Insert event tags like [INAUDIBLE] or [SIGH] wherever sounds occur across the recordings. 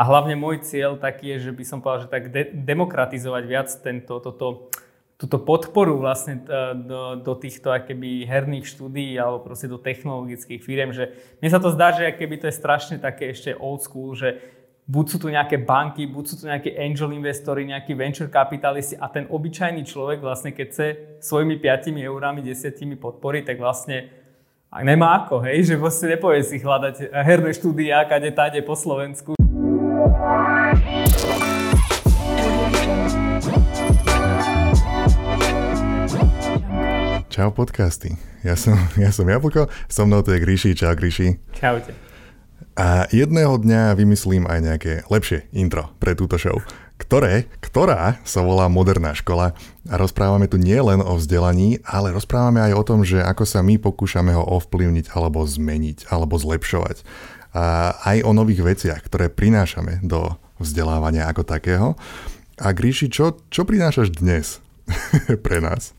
A hlavne môj cieľ taký je, že by som povedal, že tak de- demokratizovať viac tento, toto, túto podporu vlastne e, do, do týchto akéby herných štúdií alebo proste do technologických firiem, že mne sa to zdá, že keby to je strašne také ešte old school, že buď sú tu nejaké banky, buď sú tu nejaké angel investori, nejakí venture kapitalisti a ten obyčajný človek vlastne keď chce svojimi 5 eurami, 10 podpory, tak vlastne nemá ako, hej, že vlastne nepovie si hľadať herné štúdia, kade táde po Slovensku. Čau podcasty. Ja som, [LAUGHS] ja som Jablko, so mnou to je Gríši. Čau Gríši. Čaute. A jedného dňa vymyslím aj nejaké lepšie intro pre túto show, ktoré, ktorá sa volá Moderná škola a rozprávame tu nie len o vzdelaní, ale rozprávame aj o tom, že ako sa my pokúšame ho ovplyvniť alebo zmeniť alebo zlepšovať. A aj o nových veciach, ktoré prinášame do vzdelávania ako takého. A Gríši, čo, čo prinášaš dnes [LAUGHS] pre nás?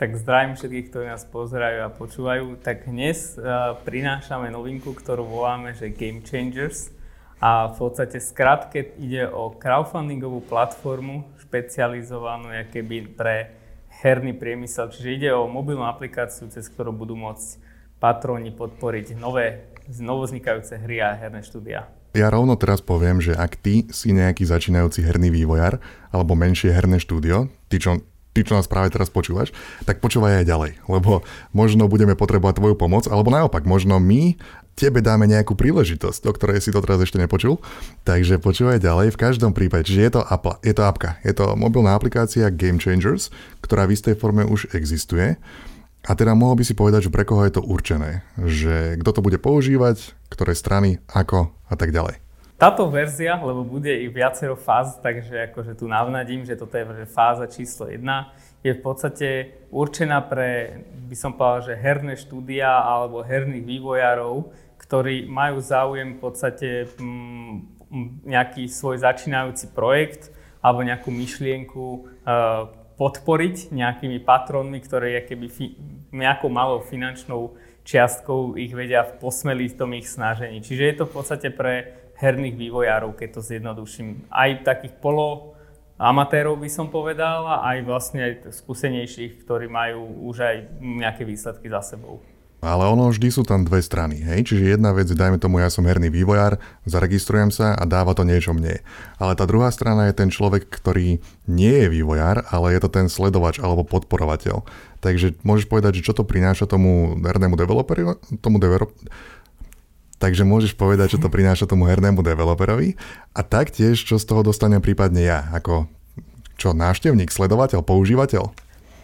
Tak zdravím všetkých, ktorí nás pozerajú a počúvajú. Tak dnes uh, prinášame novinku, ktorú voláme, že Game Changers. A v podstate skrátke ide o crowdfundingovú platformu špecializovanú keby pre herný priemysel. Čiže ide o mobilnú aplikáciu, cez ktorú budú môcť patróni podporiť nové, novoznikajúce hry a herné štúdia. Ja rovno teraz poviem, že ak ty si nejaký začínajúci herný vývojar alebo menšie herné štúdio, ty čo ty, čo nás práve teraz počúvaš, tak počúvaj aj ďalej, lebo možno budeme potrebovať tvoju pomoc, alebo naopak, možno my tebe dáme nejakú príležitosť, o ktorej si to teraz ešte nepočul. Takže počúvaj ďalej. V každom prípade, čiže je to, apla, je to apka, je to mobilná aplikácia Game Changers, ktorá v istej forme už existuje. A teda mohol by si povedať, že pre koho je to určené, že kto to bude používať, ktoré strany, ako a tak ďalej. Táto verzia, lebo bude ich viacero fáz, takže akože tu navnadím, že toto je fáza číslo 1, je v podstate určená pre, by som povedal, že herné štúdia alebo herných vývojárov, ktorí majú záujem v podstate mm, nejaký svoj začínajúci projekt alebo nejakú myšlienku uh, podporiť nejakými patronmi, ktoré keby fi, nejakou malou finančnou čiastkou ich vedia posmeliť v tom ich snažení. Čiže je to v podstate pre herných vývojárov, keď to zjednoduším. Aj takých polo amatérov by som povedal a aj vlastne aj skúsenejších, ktorí majú už aj nejaké výsledky za sebou. Ale ono vždy sú tam dve strany, hej? Čiže jedna vec, dajme tomu, ja som herný vývojár, zaregistrujem sa a dáva to niečo mne. Ale tá druhá strana je ten človek, ktorý nie je vývojár, ale je to ten sledovač alebo podporovateľ. Takže môžeš povedať, že čo to prináša tomu hernému developeru, tomu developeru, takže môžeš povedať, čo to prináša tomu hernému developerovi a taktiež, čo z toho dostanem prípadne ja, ako čo, návštevník, sledovateľ, používateľ?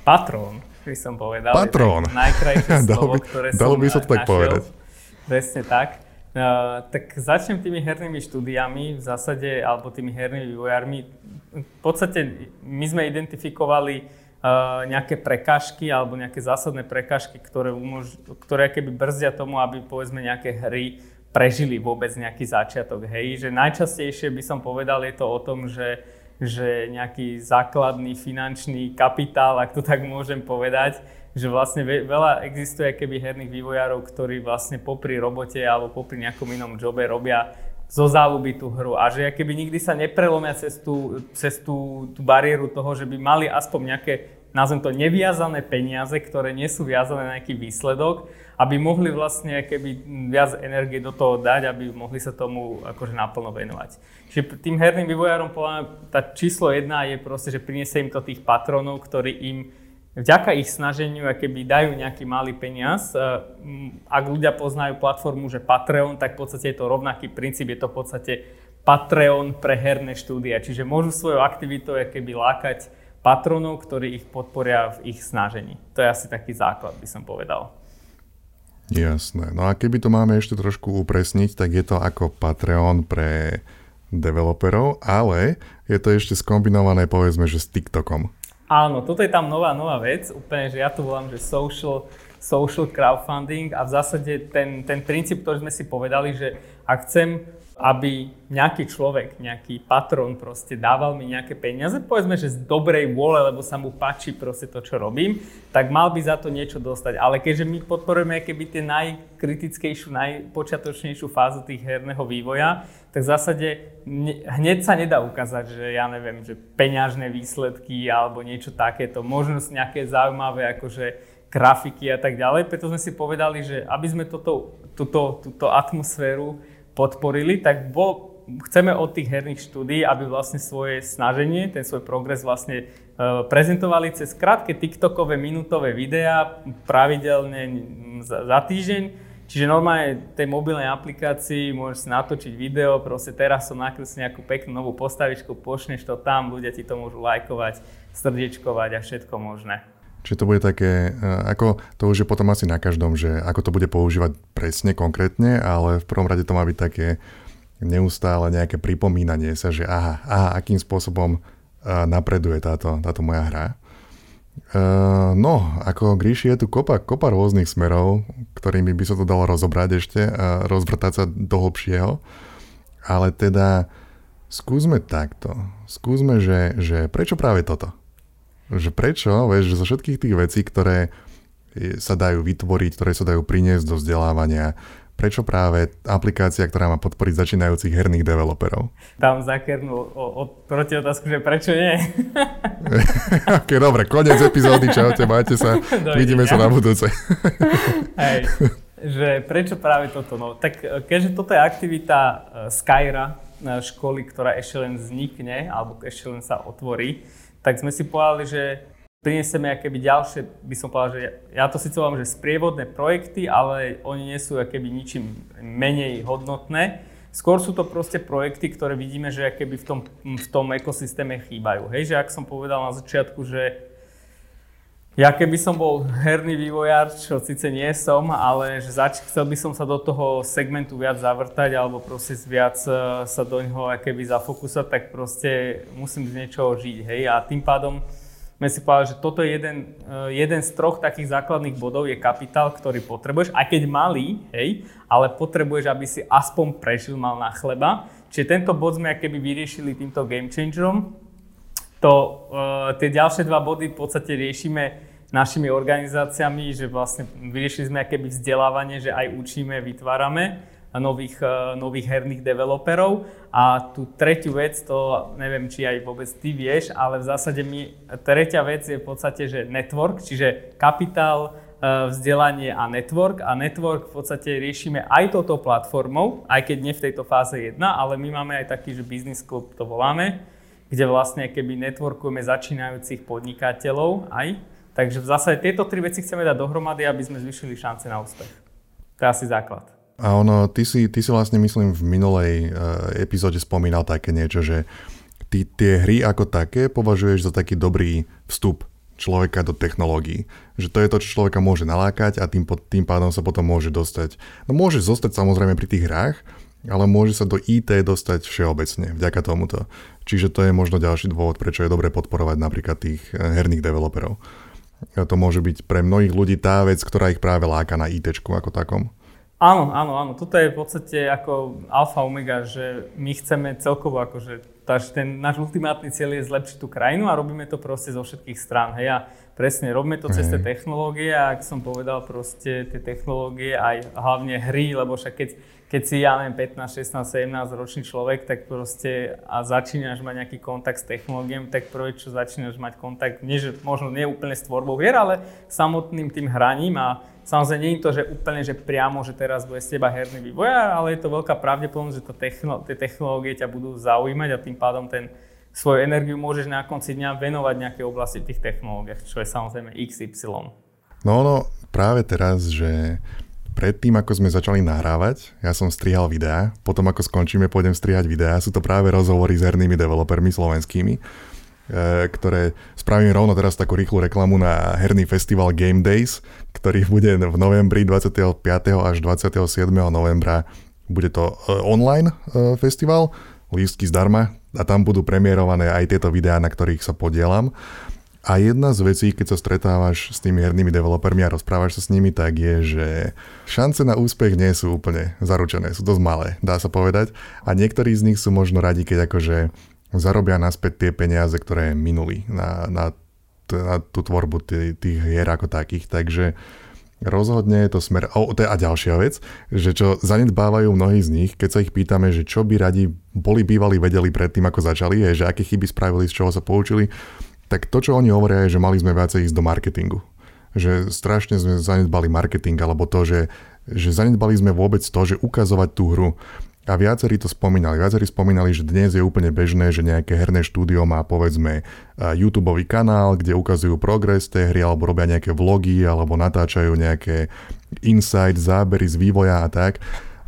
Patrón, by som povedal. Patrón. Najkrajšie [LAUGHS] slovo, ktoré dalo by sa to tak povedať. Presne tak. Uh, tak začnem tými hernými štúdiami v zásade, alebo tými hernými vývojármi. V podstate my sme identifikovali nejaké prekážky alebo nejaké zásadné prekážky, ktoré, umož- ktoré keby brzdia tomu, aby povedzme nejaké hry prežili vôbec nejaký začiatok. Hej, že najčastejšie by som povedal je to o tom, že, že nejaký základný finančný kapitál, ak to tak môžem povedať, že vlastne veľa existuje keby herných vývojárov, ktorí vlastne popri robote alebo popri nejakom inom jobe robia zo záľuby tú hru a že keby nikdy sa neprelomia cez tú, cez tú, tú bariéru toho, že by mali aspoň nejaké, nazvem to, neviazané peniaze, ktoré nie sú viazané na nejaký výsledok, aby mohli vlastne keby viac energie do toho dať, aby mohli sa tomu akože naplno venovať. Čiže tým herným vývojárom tá číslo jedna je proste, že priniesie im to tých patronov, ktorí im vďaka ich snaženiu, keby dajú nejaký malý peniaz, e, ak ľudia poznajú platformu, že Patreon, tak v podstate je to rovnaký princíp, je to v podstate Patreon pre herné štúdia. Čiže môžu svojou aktivitou keby lákať patronov, ktorí ich podporia v ich snažení. To je asi taký základ, by som povedal. Jasné. No a keby to máme ešte trošku upresniť, tak je to ako Patreon pre developerov, ale je to ešte skombinované povedzme, že s TikTokom. Áno, toto je tam nová, nová vec, úplne, že ja to volám, že social, social crowdfunding a v zásade ten, ten princíp, ktorý sme si povedali, že ak chcem aby nejaký človek, nejaký patron proste dával mi nejaké peniaze, povedzme, že z dobrej vôle, lebo sa mu páči proste to, čo robím, tak mal by za to niečo dostať. Ale keďže my podporujeme keby tie najkritickejšiu, najpočiatočnejšiu fázu tých herného vývoja, tak v zásade hneď sa nedá ukázať, že ja neviem, že peňažné výsledky alebo niečo takéto, možno nejaké zaujímavé akože grafiky a tak ďalej. Preto sme si povedali, že aby sme toto, túto, túto atmosféru podporili, tak bol, chceme od tých herných štúdí, aby vlastne svoje snaženie, ten svoj progres vlastne uh, prezentovali cez krátke TikTokové minútové videá pravidelne za, za týždeň. Čiže normálne tej mobilnej aplikácii môžeš si natočiť video, proste teraz som nakreslil nejakú peknú novú postavičku, pošneš to tam, ľudia ti to môžu lajkovať, srdiečkovať a všetko možné. Čiže to bude také, e, ako to už je potom asi na každom, že ako to bude používať presne, konkrétne, ale v prvom rade to má byť také neustále nejaké pripomínanie sa, že aha, aha akým spôsobom e, napreduje táto, táto moja hra. Uh, no, ako Gríši je tu kopa, kopa rôznych smerov, ktorými by sa to dalo rozobrať ešte, a rozvrtať sa do hlbšieho. Ale teda skúsme takto. Skúsme, že, že prečo práve toto? Že prečo, vieš, že zo všetkých tých vecí, ktoré sa dajú vytvoriť, ktoré sa dajú priniesť do vzdelávania, prečo práve aplikácia, ktorá má podporiť začínajúcich herných developerov? Tam zakernul proti otázku, že prečo nie? [LAUGHS] ok, dobre, koniec epizódy, čaute, majte sa, Dovidenia. vidíme sa na budúce. [LAUGHS] Hej, že prečo práve toto? No, tak keďže toto je aktivita uh, Skyra, školy, ktorá ešte len vznikne, alebo ešte len sa otvorí, tak sme si povedali, že prinesieme akéby ďalšie, by som povedal, že ja to síce volám, že sprievodné projekty, ale oni nie sú akéby ničím menej hodnotné. Skôr sú to proste projekty, ktoré vidíme, že akéby v tom, v tom ekosystéme chýbajú. Hej, že ak som povedal na začiatku, že ja keby som bol herný vývojár, čo síce nie som, ale že zač- chcel by som sa do toho segmentu viac zavrtať alebo proste viac uh, sa do neho keby zafokusať, tak proste musím z niečoho žiť, hej. A tým pádom sme si povedali, že toto je jeden, uh, jeden z troch takých základných bodov, je kapitál, ktorý potrebuješ, aj keď malý, hej, ale potrebuješ, aby si aspoň prežil, mal na chleba. Čiže tento bod sme keby vyriešili týmto game changerom, to, uh, tie ďalšie dva body v podstate riešime našimi organizáciami, že vlastne vyriešili sme akéby vzdelávanie, že aj učíme, vytvárame nových, uh, nových herných developerov. A tú tretiu vec, to neviem, či aj vôbec ty vieš, ale v zásade my, tretia vec je v podstate, že network, čiže kapitál, uh, vzdelanie a network. A network v podstate riešime aj touto platformou, aj keď nie v tejto fáze jedna, ale my máme aj taký, že business club to voláme, kde vlastne keby networkujeme začínajúcich podnikateľov aj. Takže v zásade tieto tri veci chceme dať dohromady, aby sme zvyšili šance na úspech. To je asi základ. A ono, ty si, ty si vlastne myslím v minulej uh, epizóde spomínal také niečo, že ty tie hry ako také považuješ za taký dobrý vstup človeka do technológií. Že to je to, čo človeka môže nalákať a tým, tým pádom sa potom môže dostať. No môže zostať samozrejme pri tých hrách, ale môže sa do IT dostať všeobecne vďaka tomuto. Čiže to je možno ďalší dôvod, prečo je dobre podporovať napríklad tých eh, herných developerov. A to môže byť pre mnohých ľudí tá vec, ktorá ich práve láka na IT ako takom. Áno, áno, áno. Toto je v podstate ako alfa omega, že my chceme celkovo akože, ten náš ultimátny cieľ je zlepšiť tú krajinu a robíme to proste zo všetkých strán. Hej, a presne, robíme to cez tie technológie a ak som povedal proste tie technológie aj hlavne hry, lebo však keď keď si, ja neviem, 15, 16, 17 ročný človek, tak proste a začínaš mať nejaký kontakt s technológiami, tak prvé, čo začínaš mať kontakt, nie, že možno nie úplne s tvorbou hier, ale samotným tým hraním a samozrejme nie je to, že úplne, že priamo, že teraz bude z teba herný vývoj, ale je to veľká pravdepodobnosť, že to techno, tie technológie ťa budú zaujímať a tým pádom ten svoju energiu môžeš na konci dňa venovať nejaké oblasti tých technológiách, čo je samozrejme XY. No, no, práve teraz, že predtým, ako sme začali nahrávať, ja som strihal videá, potom ako skončíme, pôjdem strihať videá. Sú to práve rozhovory s hernými developermi slovenskými, e, ktoré spravím rovno teraz takú rýchlu reklamu na herný festival Game Days, ktorý bude v novembri 25. až 27. novembra. Bude to e, online e, festival, lístky zdarma a tam budú premiérované aj tieto videá, na ktorých sa podielam. A jedna z vecí, keď sa stretávaš s tými hernými developermi a rozprávaš sa s nimi, tak je, že šance na úspech nie sú úplne zaručené, sú dosť malé, dá sa povedať. A niektorí z nich sú možno radi, keď akože zarobia naspäť tie peniaze, ktoré minuli na, na, na tú tvorbu tých, tých hier ako takých. Takže rozhodne je to smer... Oh, to je a ďalšia vec, že čo zanedbávajú mnohí z nich, keď sa ich pýtame, že čo by radi boli bývali vedeli predtým, ako začali, je, že aké chyby spravili, z čoho sa poučili, tak to, čo oni hovoria, je, že mali sme viacej ísť do marketingu. Že strašne sme zanedbali marketing, alebo to, že, že zanedbali sme vôbec to, že ukazovať tú hru. A viacerí to spomínali. Viacerí spomínali, že dnes je úplne bežné, že nejaké herné štúdio má povedzme YouTube kanál, kde ukazujú progres tej hry, alebo robia nejaké vlogy, alebo natáčajú nejaké insight, zábery z vývoja a tak.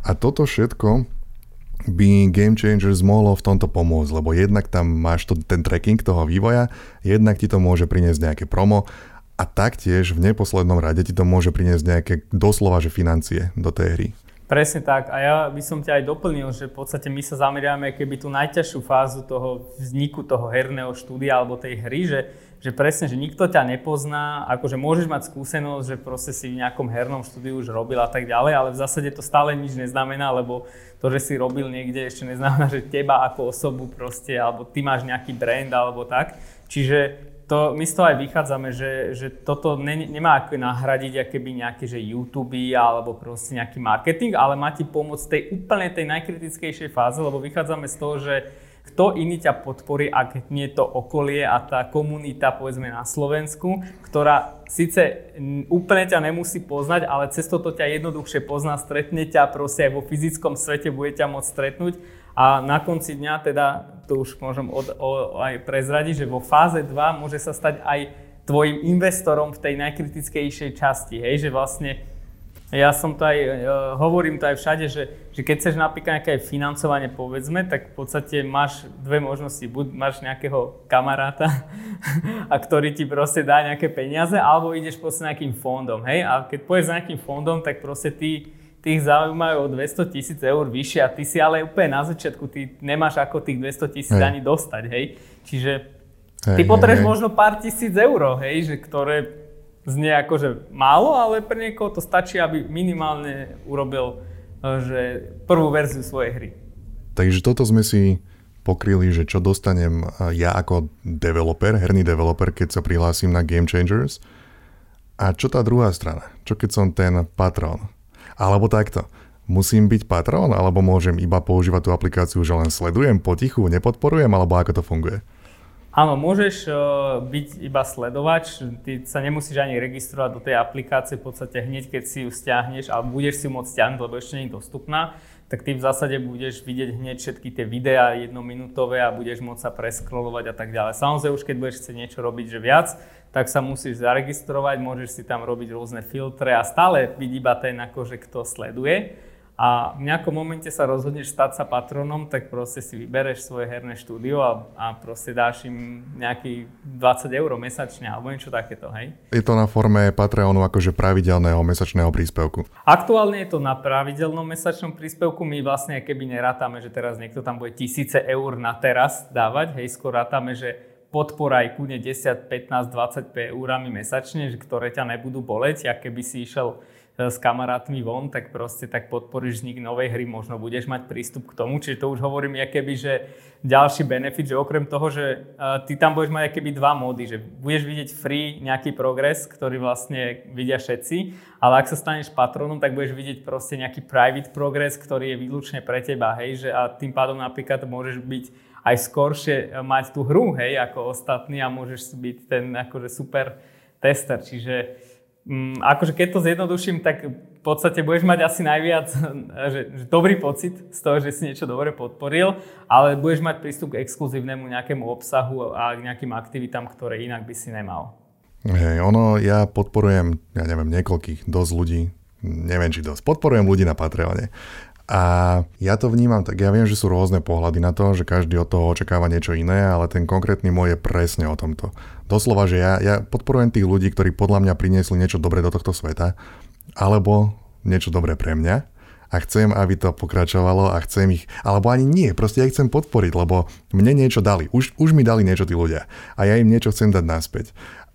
A toto všetko by Game Changers mohlo v tomto pomôcť, lebo jednak tam máš to, ten tracking toho vývoja, jednak ti to môže priniesť nejaké promo a taktiež v neposlednom rade ti to môže priniesť nejaké doslova že financie do tej hry. Presne tak. A ja by som ťa aj doplnil, že v podstate my sa zameriame keby tú najťažšiu fázu toho vzniku toho herného štúdia alebo tej hry, že, že presne, že nikto ťa nepozná, akože môžeš mať skúsenosť, že proste si v nejakom hernom štúdiu už robil a tak ďalej, ale v zásade to stále nič neznamená, lebo to, že si robil niekde ešte neznamená, že teba ako osobu proste, alebo ty máš nejaký brand alebo tak. Čiže to, my z toho aj vychádzame, že, že toto ne, nemá ako nahradiť akéby nejaké že YouTube alebo proste nejaký marketing, ale má ti pomôcť tej úplne tej najkritickejšej fáze, lebo vychádzame z toho, že kto iný ťa podporí, ak nie to okolie a tá komunita, povedzme na Slovensku, ktorá síce úplne ťa nemusí poznať, ale cez toto ťa jednoduchšie pozná, stretne ťa proste aj vo fyzickom svete, bude ťa môcť stretnúť. A na konci dňa teda to už môžem od, o, aj prezradiť, že vo fáze 2 môže sa stať aj tvojim investorom v tej najkritickejšej časti, hej, že vlastne ja som to aj, uh, hovorím to aj všade, že, že keď chceš napríklad nejaké financovanie, povedzme, tak v podstate máš dve možnosti. Buď máš nejakého kamaráta, [LAUGHS] a ktorý ti proste dá nejaké peniaze, alebo ideš proste nejakým fondom, hej? A keď pôjdeš za nejakým fondom, tak proste ty tých zaujímajú o 200 tisíc eur vyššie a ty si ale úplne na začiatku, ty nemáš ako tých 200 tisíc hey. ani dostať, hej. Čiže hey, ty potrebuješ hey, možno pár tisíc eur, hej, že ktoré znie akože málo, ale pre niekoho to stačí, aby minimálne urobil e, že prvú verziu svojej hry. Takže toto sme si pokryli, že čo dostanem e, ja ako developer, herný developer, keď sa prihlásim na Game Changers. A čo tá druhá strana? Čo keď som ten patron? Alebo takto. Musím byť patrón, alebo môžem iba používať tú aplikáciu, že len sledujem potichu, nepodporujem, alebo ako to funguje? Áno, môžeš uh, byť iba sledovač, ty sa nemusíš ani registrovať do tej aplikácie, v podstate hneď keď si ju stiahneš, alebo budeš si ju môcť stiahnuť, lebo ešte nie je dostupná, tak ty v zásade budeš vidieť hneď všetky tie videá jednominútové a budeš môcť sa preskrolovať a tak ďalej. Samozrejme už keď budeš chcieť niečo robiť, že viac, tak sa musíš zaregistrovať, môžeš si tam robiť rôzne filtre a stále byť iba ten, akože kto sleduje. A v nejakom momente sa rozhodneš stať sa patronom, tak proste si vybereš svoje herné štúdio a, a proste dáš im nejaký 20 eur mesačne alebo niečo takéto, hej? Je to na forme Patreonu akože pravidelného mesačného príspevku? Aktuálne je to na pravidelnom mesačnom príspevku. My vlastne keby nerátame, že teraz niekto tam bude tisíce eur na teraz dávať, hej, skôr rátame, že podpora aj kúne 10, 15, 25 eurami mesačne, ktoré ťa nebudú boleť. A keby si išiel s kamarátmi von, tak proste tak podporíš vznik novej hry, možno budeš mať prístup k tomu. Čiže to už hovorím, keby, že ďalší benefit, že okrem toho, že uh, ty tam budeš mať keby dva módy, že budeš vidieť free nejaký progres, ktorý vlastne vidia všetci, ale ak sa staneš patronom, tak budeš vidieť proste nejaký private progress, ktorý je výlučne pre teba, hej, že a tým pádom napríklad môžeš byť aj skoršie eh, mať tú hru, hej, ako ostatní a môžeš byť ten akože super tester. Čiže um, akože keď to zjednoduším, tak v podstate budeš mať asi najviac [LAUGHS] že, že dobrý pocit z toho, že si niečo dobre podporil, ale budeš mať prístup k exkluzívnemu nejakému obsahu a k nejakým aktivitám, ktoré inak by si nemal. Hej, ono, ja podporujem, ja neviem, niekoľkých, dosť ľudí, neviem či dosť, podporujem ľudí na Patreone. A ja to vnímam tak, ja viem, že sú rôzne pohľady na to, že každý od toho očakáva niečo iné, ale ten konkrétny môj je presne o tomto. Doslova, že ja, ja podporujem tých ľudí, ktorí podľa mňa priniesli niečo dobré do tohto sveta, alebo niečo dobré pre mňa. a chcem, aby to pokračovalo a chcem ich, alebo ani nie, proste ja ich chcem podporiť, lebo mne niečo dali, už, už mi dali niečo tí ľudia a ja im niečo chcem dať naspäť.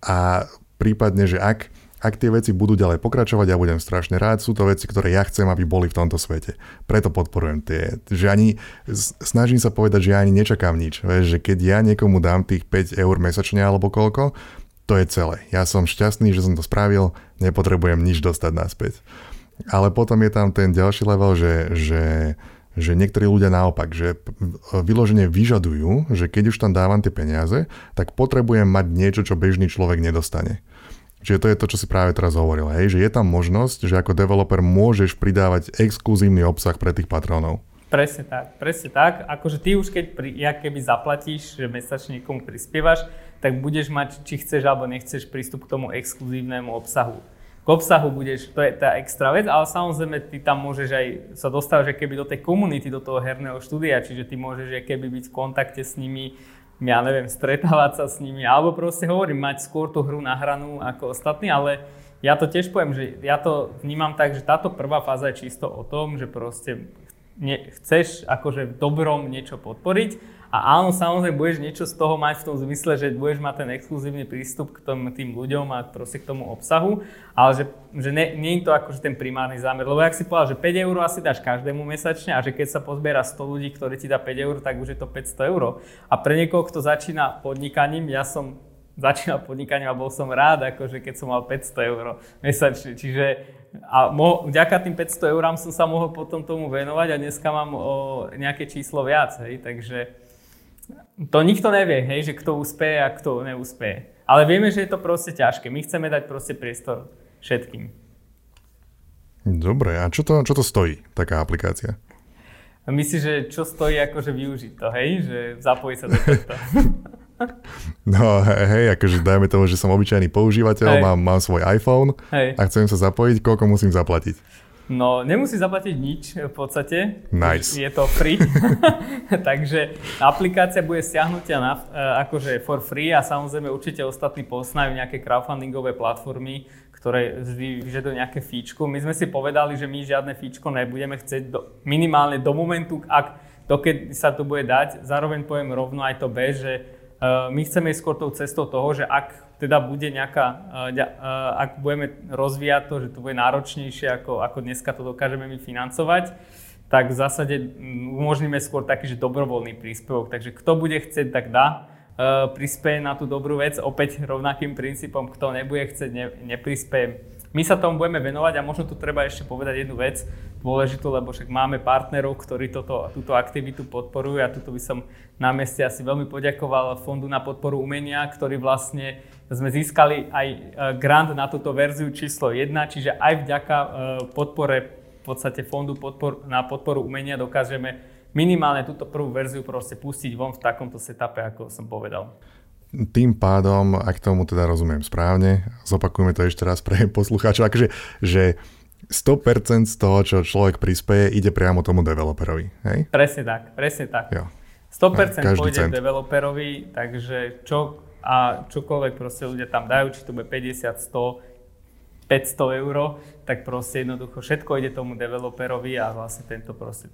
A prípadne, že ak, ak tie veci budú ďalej pokračovať, ja budem strašne rád, sú to veci, ktoré ja chcem, aby boli v tomto svete. Preto podporujem tie, že ani, snažím sa povedať, že ja ani nečakám nič, vieš, že keď ja niekomu dám tých 5 eur mesačne alebo koľko, to je celé. Ja som šťastný, že som to spravil, nepotrebujem nič dostať naspäť. Ale potom je tam ten ďalší level, že, že, že niektorí ľudia naopak, že vyložene vyžadujú, že keď už tam dávam tie peniaze, tak potrebujem mať niečo, čo bežný človek nedostane. Čiže to je to, čo si práve teraz hovoril, hej? že je tam možnosť, že ako developer môžeš pridávať exkluzívny obsah pre tých patronov. Presne tak, presne tak. Akože ty už keď pri, ja keby zaplatíš, že mesačne niekomu prispievaš, tak budeš mať, či chceš alebo nechceš prístup k tomu exkluzívnemu obsahu k obsahu budeš, to je tá extra vec, ale samozrejme ty tam môžeš aj sa dostať, že keby do tej komunity, do toho herného štúdia, čiže ty môžeš že keby byť v kontakte s nimi, ja neviem, stretávať sa s nimi, alebo proste hovorím, mať skôr tú hru nahranú ako ostatní, ale ja to tiež poviem, že ja to vnímam tak, že táto prvá fáza je čisto o tom, že proste ne, chceš akože v dobrom niečo podporiť a áno, samozrejme budeš niečo z toho mať v tom zmysle, že budeš mať ten exkluzívny prístup k tom, tým ľuďom a proste k tomu obsahu, ale že, že nie, nie je to akože ten primárny zámer. Lebo ak si povedal, že 5 eur asi dáš každému mesačne a že keď sa pozbiera 100 ľudí, ktorí ti dá 5 eur, tak už je to 500 eur. A pre niekoho, kto začína podnikaním, ja som začínal podnikaním a bol som rád, akože keď som mal 500 eur mesačne. Čiže a mo, vďaka tým 500 eurám som sa mohol potom tomu venovať a dneska mám o nejaké číslo viac. Hej, takže to nikto nevie, hej, že kto úspeje a kto neúspeje. Ale vieme, že je to proste ťažké. My chceme dať proste priestor všetkým. Dobre, a čo to, čo to stojí, taká aplikácia? Myslíš, že čo stojí akože využiť to, hej? Že zapojiť sa do tohto. [LAUGHS] No hej, akože dajme tomu, že som obyčajný používateľ, mám, mám svoj iPhone hej. a chcem sa zapojiť, koľko musím zaplatiť? No, nemusí zaplatiť nič v podstate. Nice. Je to free. [LAUGHS] Takže aplikácia bude stiahnutia na, e, akože for free a samozrejme určite ostatní poznajú nejaké crowdfundingové platformy, ktoré vždy vyžadujú nejaké fíčko. My sme si povedali, že my žiadne fíčko nebudeme chcieť do, minimálne do momentu, ak dokedy sa to bude dať. Zároveň poviem rovno aj to B, že my chceme ísť skôr tou cestou toho, že ak teda bude nejaká, eh, eh, ak budeme rozvíjať to, že to bude náročnejšie ako, ako dneska to dokážeme my financovať, tak v zásade mm, umožníme skôr taký, že dobrovoľný príspevok. Takže kto bude chcieť, tak dá prispieje na tú dobrú vec, opäť rovnakým princípom, kto nebude chcieť, ne. My sa tomu budeme venovať a možno tu treba ešte povedať jednu vec dôležitú, lebo však máme partnerov, ktorí toto, túto aktivitu podporujú a tuto by som na mieste asi veľmi poďakoval Fondu na podporu umenia, ktorý vlastne sme získali aj e, grant na túto verziu číslo 1, čiže aj vďaka e, podpore v podstate Fondu podpor, na podporu umenia dokážeme minimálne túto prvú verziu proste pustiť von v takomto setupe, ako som povedal. Tým pádom, ak tomu teda rozumiem správne, zopakujeme to ešte raz pre poslucháčov, akože, že 100% z toho, čo človek prispieje, ide priamo tomu developerovi, hej? Presne tak, presne tak. Jo. 100% ja, pôjde cent. developerovi, takže čo a čokoľvek proste ľudia tam dajú, či to bude 50, 100, 500 eur, tak proste jednoducho všetko ide tomu developerovi a vlastne tento proste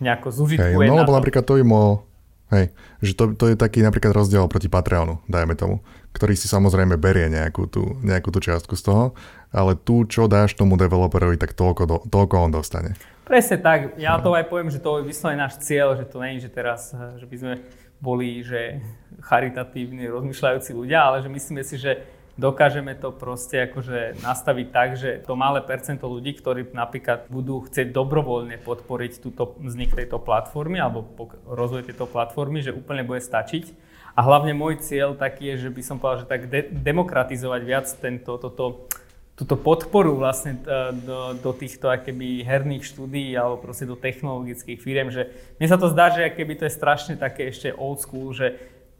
nejako zužitkuje hey, no, lebo napríklad to im mohol, hej, že to, to je taký napríklad rozdiel proti Patreonu, dajme tomu, ktorý si samozrejme berie nejakú tú, nejakú tú čiastku z toho, ale tu, čo dáš tomu developerovi, tak toľko, do, toľko on dostane. Presne tak, ja to aj poviem, že to je vyslovene náš cieľ, že to je, že teraz, že by sme boli, že charitatívni, rozmýšľajúci ľudia, ale že myslíme si, že dokážeme to proste akože nastaviť tak, že to malé percento ľudí, ktorí napríklad budú chcieť dobrovoľne podporiť túto, vznik tejto platformy alebo rozvoj tejto platformy, že úplne bude stačiť. A hlavne môj cieľ taký je, že by som povedal, že tak de- demokratizovať viac tento, toto, túto podporu vlastne e, do, do týchto akéby herných štúdií alebo proste do technologických firiem, že mne sa to zdá, že akéby to je strašne také ešte old school, že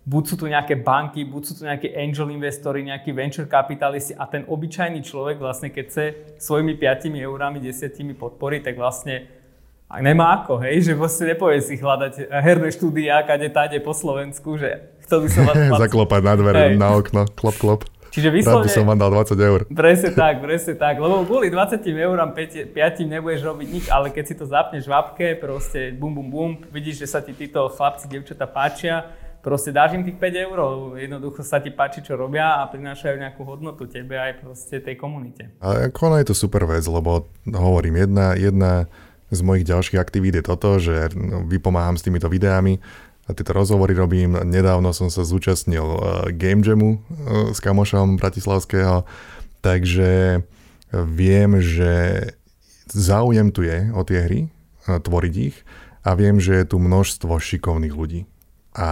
buď sú tu nejaké banky, buď sú tu nejaké angel investori, nejakí venture kapitalisti a ten obyčajný človek vlastne keď chce svojimi 5 eurami, 10 podpory, tak vlastne a nemá ako, hej, že vlastne nepovie si hľadať herné štúdia, kade táde po Slovensku, že chcel by som vás... [LAUGHS] Zaklopať na dvere, hey. na okno, klop, klop. Čiže vyslovene... Rád by som vám dal 20 eur. Presne [LAUGHS] tak, presne tak. Lebo kvôli 20 eurám 5, 5 nebudeš robiť nič, ale keď si to zapneš v apke, proste bum, bum, bum, vidíš, že sa ti títo chlapci, devčata páčia, proste dáš im tých 5 eur, jednoducho sa ti páči, čo robia a prinášajú nejakú hodnotu tebe aj proste tej komunite. Ale ako je to super vec, lebo hovorím, jedna, jedna z mojich ďalších aktivít je toto, že no, vypomáham s týmito videami a tieto rozhovory robím. Nedávno som sa zúčastnil uh, Game Jamu uh, s kamošom Bratislavského, takže viem, že záujem tu je o tie hry, uh, tvoriť ich a viem, že je tu množstvo šikovných ľudí. A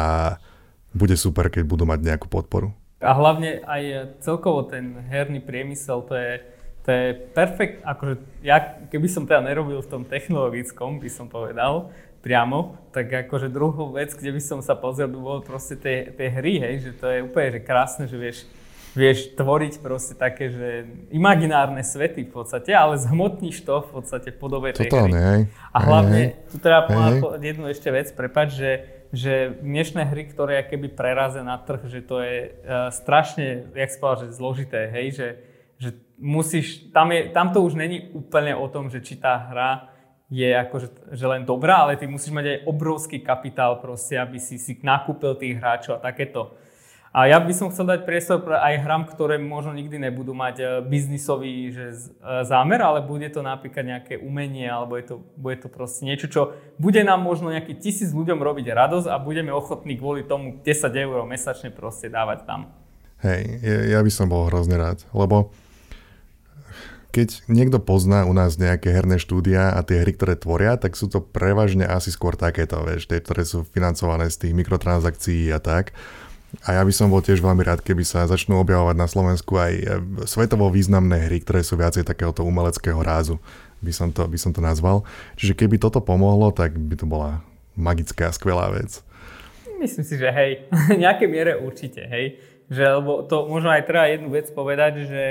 bude super, keď budú mať nejakú podporu. A hlavne aj celkovo ten herný priemysel, to je, to je perfekt, akože ja keby som teda nerobil v tom technologickom, by som povedal, priamo, tak akože druhú vec, kde by som sa pozrel, by bolo proste tie, tie hry, hej, že to je úplne že krásne, že vieš, vieš tvoriť proste také, že imaginárne svety v podstate, ale zhmotníš to v podstate v podobe tej Totálne, hry. Hej. A hlavne, hej, tu treba povedať jednu ešte vec, prepač, že že dnešné hry, ktoré keby prerazia na trh, že to je uh, strašne, jak si povedal, že zložité, hej, že, že musíš, tam, je, tam to už není úplne o tom, že či tá hra je akože že len dobrá, ale ty musíš mať aj obrovský kapitál proste, aby si si nakúpil tých hráčov a takéto. A ja by som chcel dať priestor aj hram, ktoré možno nikdy nebudú mať e, biznisový že, e, zámer, ale bude to napríklad nejaké umenie, alebo je to, bude to proste niečo, čo bude nám možno nejaký tisíc ľuďom robiť radosť a budeme ochotní kvôli tomu 10 eur mesačne proste dávať tam. Hej, ja by som bol hrozne rád, lebo keď niekto pozná u nás nejaké herné štúdia a tie hry, ktoré tvoria, tak sú to prevažne asi skôr takéto, vieš, tie, ktoré sú financované z tých mikrotransakcií a tak. A ja by som bol tiež veľmi rád, keby sa začnú objavovať na Slovensku aj e, svetovo významné hry, ktoré sú viacej takéhoto umeleckého rázu, by som to, by som to nazval. Čiže keby toto pomohlo, tak by to bola magická, skvelá vec. Myslím si, že hej, [LAUGHS] v nejakej miere určite, hej. Že, lebo to možno aj treba jednu vec povedať, že,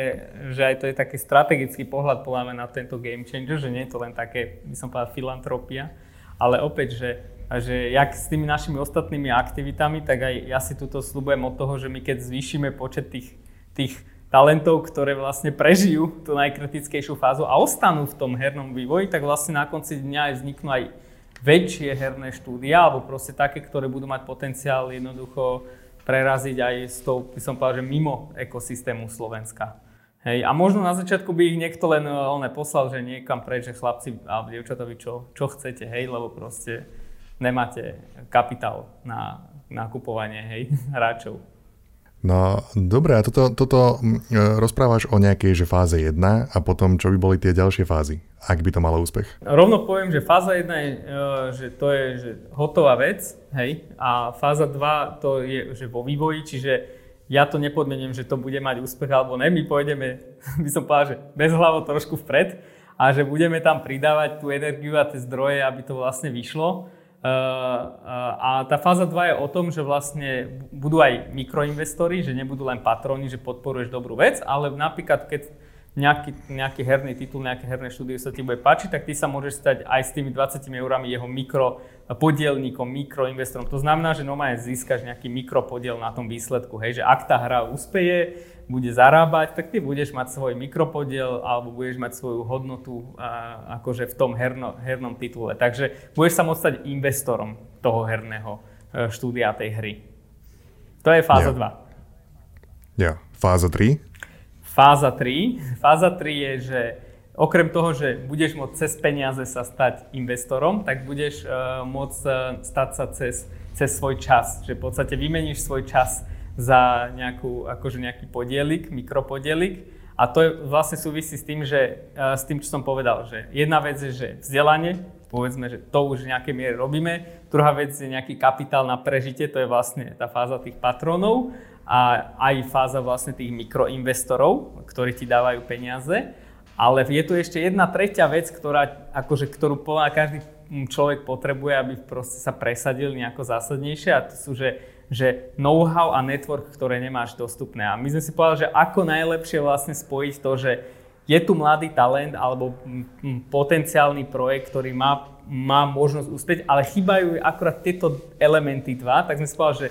že aj to je taký strategický pohľad podľa na tento game changer, že nie je to len také, by som povedal, filantropia, ale opäť, že a že jak s tými našimi ostatnými aktivitami, tak aj ja si túto slúbujem od toho, že my keď zvýšime počet tých, tých talentov, ktoré vlastne prežijú tú najkritickejšiu fázu a ostanú v tom hernom vývoji, tak vlastne na konci dňa aj vzniknú aj väčšie herné štúdia, alebo proste také, ktoré budú mať potenciál jednoducho preraziť aj s tou, by som povedal, že mimo ekosystému Slovenska. Hej, a možno na začiatku by ich niekto len on poslal, že niekam preč, že chlapci alebo dievčatovi, čo, čo chcete, hej, lebo proste nemáte kapitál na nakupovanie hej, [LAUGHS] hráčov. No dobre, a toto, toto mm, rozprávaš o nejakej že fáze 1 a potom čo by boli tie ďalšie fázy, ak by to malo úspech? Rovno poviem, že fáza 1 je, e, že to je že hotová vec, hej, a fáza 2 to je že vo vývoji, čiže ja to nepodmením, že to bude mať úspech alebo ne, my pôjdeme, [LAUGHS] by som povedal, že bez hlavo trošku vpred a že budeme tam pridávať tú energiu a tie zdroje, aby to vlastne vyšlo. Uh, a tá fáza 2 je o tom, že vlastne budú aj mikroinvestori, že nebudú len patroni, že podporuješ dobrú vec, ale napríklad keď nejaký, nejaký herný titul, nejaké herné štúdio sa ti bude páčiť, tak ty sa môžeš stať aj s tými 20 eurami jeho mikro podielníkom, mikroinvestorom. To znamená, že normálne získaš nejaký mikropodiel na tom výsledku. Hej, že ak tá hra úspeje, bude zarábať, tak ty budeš mať svoj mikropodiel alebo budeš mať svoju hodnotu a, akože v tom herno, hernom titule. Takže budeš sa môcť stať investorom toho herného e, štúdia tej hry. To je fáza 2. Ja. ja. Fáza 3? Fáza 3. Fáza 3 je, že okrem toho, že budeš môcť cez peniaze sa stať investorom, tak budeš uh, môcť uh, stať sa cez, cez svoj čas. Že v podstate vymeníš svoj čas za nejakú, akože nejaký podielik, mikropodielik. A to je, vlastne súvisí s tým, že, e, s tým, čo som povedal, že jedna vec je, že vzdelanie, povedzme, že to už v nejakej miere robíme. Druhá vec je nejaký kapitál na prežitie, to je vlastne tá fáza tých patronov a aj fáza vlastne tých mikroinvestorov, ktorí ti dávajú peniaze. Ale je tu ešte jedna tretia vec, ktorá, akože, ktorú každý človek potrebuje, aby proste sa presadil nejako zásadnejšie a to sú, že že know-how a network, ktoré nemáš dostupné. A my sme si povedali, že ako najlepšie vlastne spojiť to, že je tu mladý talent alebo potenciálny projekt, ktorý má, má možnosť uspieť, ale chýbajú akurát tieto elementy dva, tak sme si povedali, že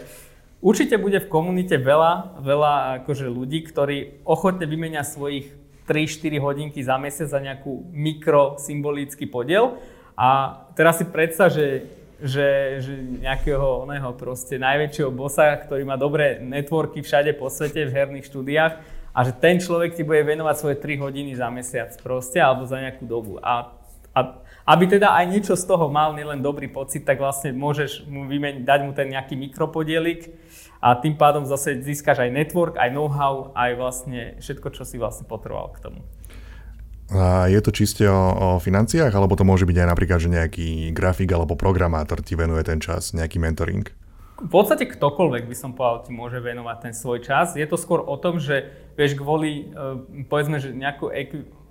určite bude v komunite veľa, veľa akože ľudí, ktorí ochotne vymenia svojich 3-4 hodinky za mesiac za nejakú mikrosymbolický podiel. A teraz si predstav, že, že, že nejakého oného proste najväčšieho bossa, ktorý má dobré networky všade po svete v herných štúdiách a že ten človek ti bude venovať svoje 3 hodiny za mesiac proste alebo za nejakú dobu. A, a aby teda aj niečo z toho mal, nielen dobrý pocit, tak vlastne môžeš mu vymeniť, dať mu ten nejaký mikropodielik a tým pádom zase získaš aj network, aj know-how, aj vlastne všetko, čo si vlastne potreboval k tomu. A je to čiste o, o financiách, alebo to môže byť aj napríklad, že nejaký grafik alebo programátor ti venuje ten čas, nejaký mentoring? V podstate ktokoľvek by som povedal, ti môže venovať ten svoj čas. Je to skôr o tom, že vieš, kvôli, e, povedzme, že nejakú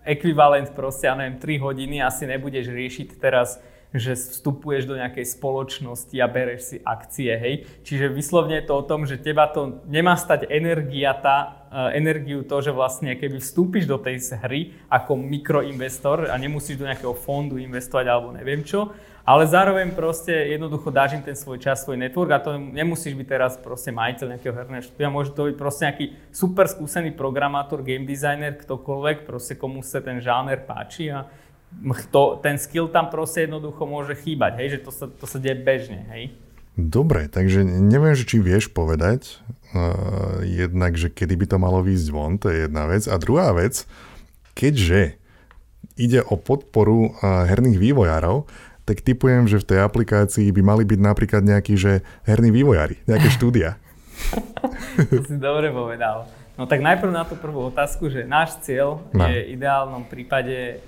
ekvivalent proste, ja neviem, 3 hodiny asi nebudeš riešiť teraz že vstupuješ do nejakej spoločnosti a bereš si akcie, hej. Čiže vyslovne je to o tom, že teba to nemá stať energia tá, uh, energiu to, že vlastne keby vstúpiš do tej hry ako mikroinvestor a nemusíš do nejakého fondu investovať alebo neviem čo, ale zároveň proste jednoducho dáš im ten svoj čas, svoj network a to nemusíš byť teraz proste majiteľ nejakého herného štúdia, môže to byť proste nejaký super skúsený programátor, game designer, ktokoľvek, proste komu sa ten žáner páči a to, ten skill tam proste jednoducho môže chýbať, hej, že to sa, to sa deje bežne, hej. Dobre, takže neviem, či vieš povedať uh, jednak, že kedy by to malo výjsť von, to je jedna vec. A druhá vec, keďže ide o podporu uh, herných vývojárov, tak typujem, že v tej aplikácii by mali byť napríklad nejakí, že herní vývojári, nejaké [LAUGHS] štúdia. to si dobre povedal. No tak najprv na tú prvú otázku, že náš cieľ no. je v ideálnom prípade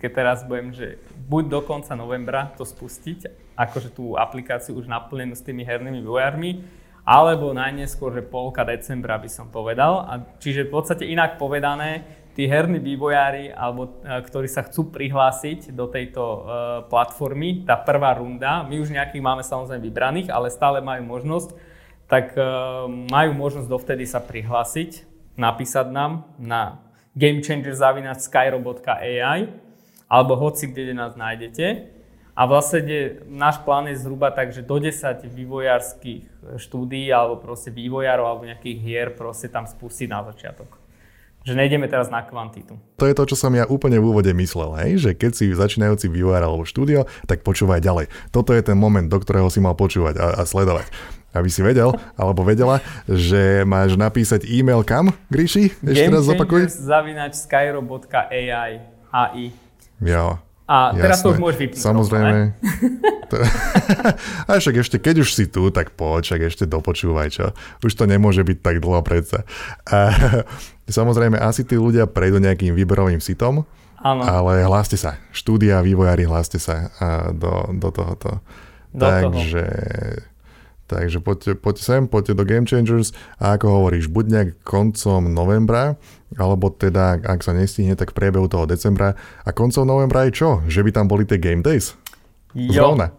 keď teraz budem, že buď do konca novembra to spustiť, akože tú aplikáciu už naplnenú s tými hernými vývojármi, alebo najneskôr, že polka decembra by som povedal. A čiže v podstate inak povedané, tí herní vývojári, alebo e, ktorí sa chcú prihlásiť do tejto uh, platformy, tá prvá runda, my už nejakých máme samozrejme vybraných, ale stále majú možnosť, tak uh, majú možnosť dovtedy sa prihlásiť, napísať nám na gamechangersavinačskyrobot.ai alebo hoci kde nás nájdete. A vlastne náš plán je zhruba tak, že do 10 vývojárskych štúdií alebo proste vývojárov alebo nejakých hier proste tam spustiť na začiatok. Že nejdeme teraz na kvantitu. To je to, čo som ja úplne v úvode myslel, hej? že keď si začínajúci vývojár alebo štúdio, tak počúvaj ďalej. Toto je ten moment, do ktorého si mal počúvať a, a sledovať. Aby si vedel, alebo vedela, že máš napísať e-mail kam, Gríši? Ešte raz zopakuj. Skyro.ai AI. Ja. A teraz Jasné. to už môžeš vypnúť. Samozrejme. [LAUGHS] To... [LAUGHS] a však ešte, keď už si tu, tak poď, však ešte dopočúvaj, čo. Už to nemôže byť tak dlho predsa. A, samozrejme, asi tí ľudia prejdú nejakým výberovým sitom, Áno. ale hláste sa. Štúdia, vývojári, hláste sa do, do tohoto. Do Takže... Toho. Takže poďte, poďte sem, poďte do Game Changers a ako hovoríš, buď nejak koncom novembra, alebo teda, ak sa nestihne, tak v priebehu toho decembra. A koncom novembra je čo? Že by tam boli tie Game Days? Jo. Zrovna.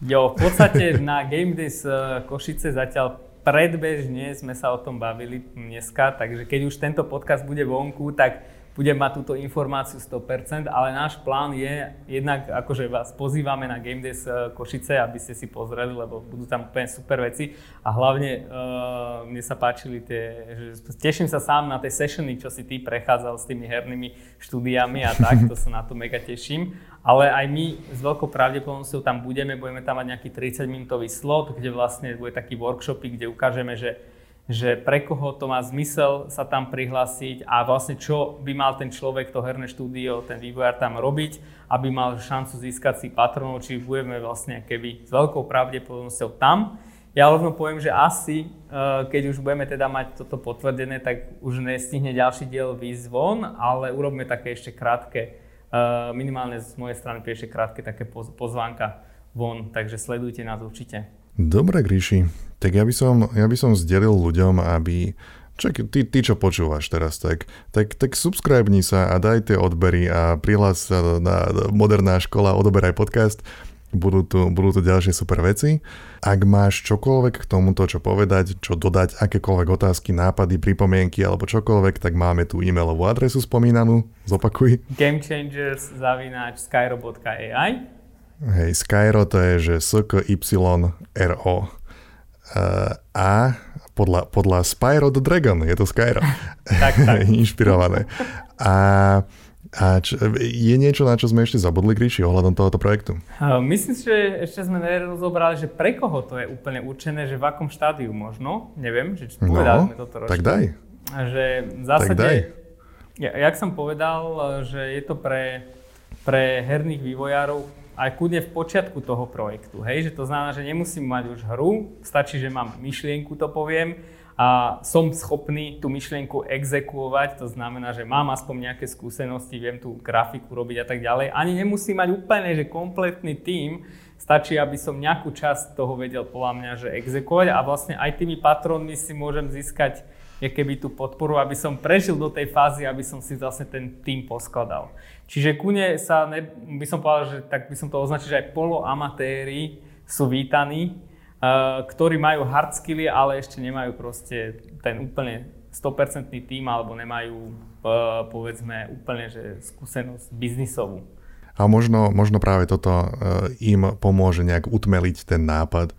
Jo, v podstate na Game Days uh, Košice zatiaľ predbežne sme sa o tom bavili dneska, takže keď už tento podcast bude vonku, tak budem mať túto informáciu 100%, ale náš plán je jednak, akože vás pozývame na Game Days eh, Košice, aby ste si pozreli, lebo budú tam úplne super veci a hlavne uh, mne sa páčili tie, že teším sa sám na tie sessiony, čo si ty prechádzal s tými hernými štúdiami a tak, to sa na to mega teším. Ale aj my s veľkou pravdepodobnosťou tam budeme, budeme tam mať nejaký 30 minútový slot, kde vlastne bude taký workshopy, kde ukážeme, že že pre koho to má zmysel sa tam prihlásiť a vlastne čo by mal ten človek, to herné štúdio, ten vývojár tam robiť, aby mal šancu získať si patronov, či budeme vlastne keby s veľkou pravdepodobnosťou tam. Ja rovno poviem, že asi, eh, keď už budeme teda mať toto potvrdené, tak už nestihne ďalší diel výsť von, ale urobíme také ešte krátke, eh, minimálne z mojej strany ešte krátke také pozvánka von, takže sledujte nás určite. Dobre, Gríši, tak ja by som, ja by som zdelil ľuďom, aby Čak, ty, ty, čo počúvaš teraz, tak, tak, tak subscribni sa a daj tie odbery a prihlás sa na Moderná škola, odoberaj podcast. Budú tu, budú tu ďalšie super veci. Ak máš čokoľvek k tomuto, čo povedať, čo dodať, akékoľvek otázky, nápady, pripomienky alebo čokoľvek, tak máme tu e-mailovú adresu spomínanú. Zopakuj. gamechangers.skyro.ai Hej, Skyro to je, že S-K-Y-R-O. a podľa, podľa Spyro the Dragon, je to Skyro. [LAUGHS] tak, tak. [LAUGHS] Inšpirované. A, a č, je niečo, na čo sme ešte zabudli, Gríši, ohľadom tohoto projektu? Myslím si, že ešte sme nerozobrali, že pre koho to je úplne určené, že v akom štádiu možno, neviem, že či povedali no, sme toto tak daj. Že v zásade, tak daj. Ja, jak som povedal, že je to pre, pre herných vývojárov aj kudne v počiatku toho projektu. Hej? Že to znamená, že nemusím mať už hru, stačí, že mám myšlienku, to poviem, a som schopný tú myšlienku exekuovať, to znamená, že mám aspoň nejaké skúsenosti, viem tú grafiku robiť a tak ďalej. Ani nemusím mať úplne, že kompletný tím, stačí, aby som nejakú časť toho vedel podľa mňa, že exekuovať a vlastne aj tými patrónmi si môžem získať keby tú podporu, aby som prežil do tej fázy, aby som si vlastne ten tým poskladal. Čiže kune sa, ne, by som povedal, že tak by som to označil, že aj poloamatéri sú vítaní, uh, ktorí majú hard skilly, ale ešte nemajú proste ten úplne 100% tým alebo nemajú uh, povedzme úplne že skúsenosť biznisovú. A možno, možno práve toto uh, im pomôže nejak utmeliť ten nápad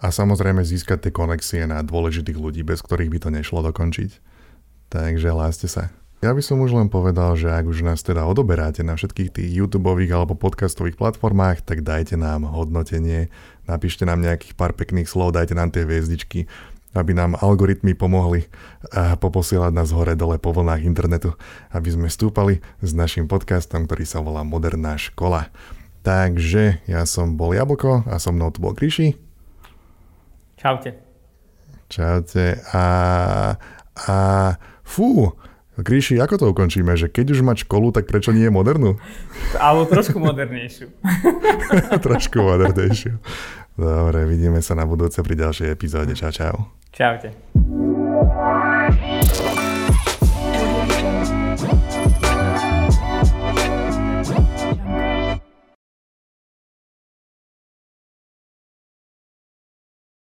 a samozrejme získať tie konexie na dôležitých ľudí, bez ktorých by to nešlo dokončiť. Takže hláste sa. Ja by som už len povedal, že ak už nás teda odoberáte na všetkých tých YouTube alebo podcastových platformách, tak dajte nám hodnotenie, napíšte nám nejakých pár pekných slov, dajte nám tie hviezdičky, aby nám algoritmy pomohli a poposielať nás hore dole po vlnách internetu, aby sme stúpali s našim podcastom, ktorý sa volá Moderná škola. Takže ja som bol Jablko a so mnou tu bol Kryši. Čaute. Čaute. A, a fú, Gríši, ako to ukončíme? Že keď už mať školu, tak prečo nie je modernú? [LAUGHS] Alebo trošku modernejšiu. [LAUGHS] trošku modernejšiu. Dobre, vidíme sa na budúce pri ďalšej epizóde. Čau, čau. Čaute.